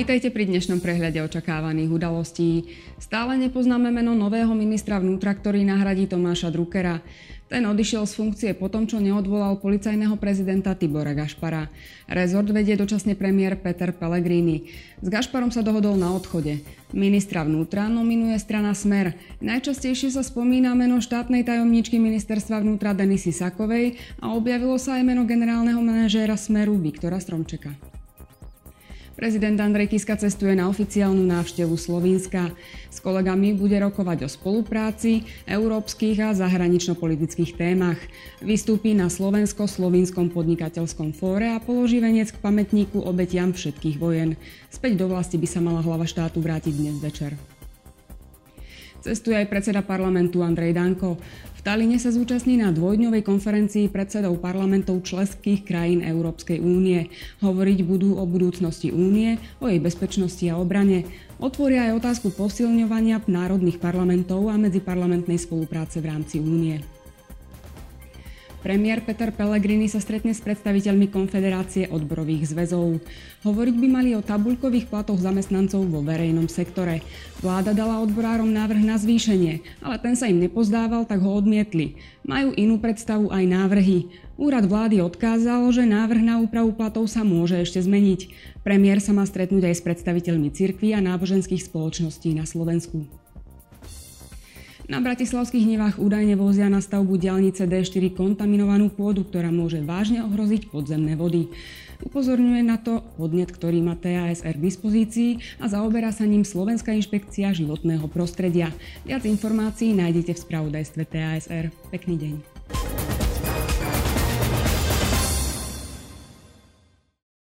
Vítajte pri dnešnom prehľade očakávaných udalostí. Stále nepoznáme meno nového ministra vnútra, ktorý nahradí Tomáša Druckera. Ten odišiel z funkcie po tom, čo neodvolal policajného prezidenta Tibora Gašpara. Rezort vedie dočasne premiér Peter Pellegrini. S Gašparom sa dohodol na odchode. Ministra vnútra nominuje strana Smer. Najčastejšie sa spomína meno štátnej tajomničky ministerstva vnútra Denisy Sakovej a objavilo sa aj meno generálneho manažéra Smeru Viktora Stromčeka. Prezident Andrej Kiska cestuje na oficiálnu návštevu Slovenska. S kolegami bude rokovať o spolupráci, európskych a zahranično-politických témach. Vystúpi na Slovensko-Slovinskom podnikateľskom fóre a položí venec k pamätníku obetiam všetkých vojen. Späť do vlasti by sa mala hlava štátu vrátiť dnes večer. Cestuje aj predseda parlamentu Andrej Danko. V Taline sa zúčastní na dvojdňovej konferencii predsedov parlamentov členských krajín Európskej únie. Hovoriť budú o budúcnosti únie, o jej bezpečnosti a obrane. Otvoria aj otázku posilňovania národných parlamentov a medziparlamentnej spolupráce v rámci únie. Premiér Peter Pellegrini sa stretne s predstaviteľmi Konfederácie odborových zväzov. Hovoriť by mali o tabuľkových platoch zamestnancov vo verejnom sektore. Vláda dala odborárom návrh na zvýšenie, ale ten sa im nepozdával, tak ho odmietli. Majú inú predstavu aj návrhy. Úrad vlády odkázal, že návrh na úpravu platov sa môže ešte zmeniť. Premiér sa má stretnúť aj s predstaviteľmi cirkví a náboženských spoločností na Slovensku. Na bratislavských nevách údajne vozia na stavbu diálnice D4 kontaminovanú pôdu, ktorá môže vážne ohroziť podzemné vody. Upozorňuje na to podnet, ktorý má TASR k dispozícii a zaoberá sa ním Slovenská inšpekcia životného prostredia. Viac informácií nájdete v spravodajstve TASR. Pekný deň.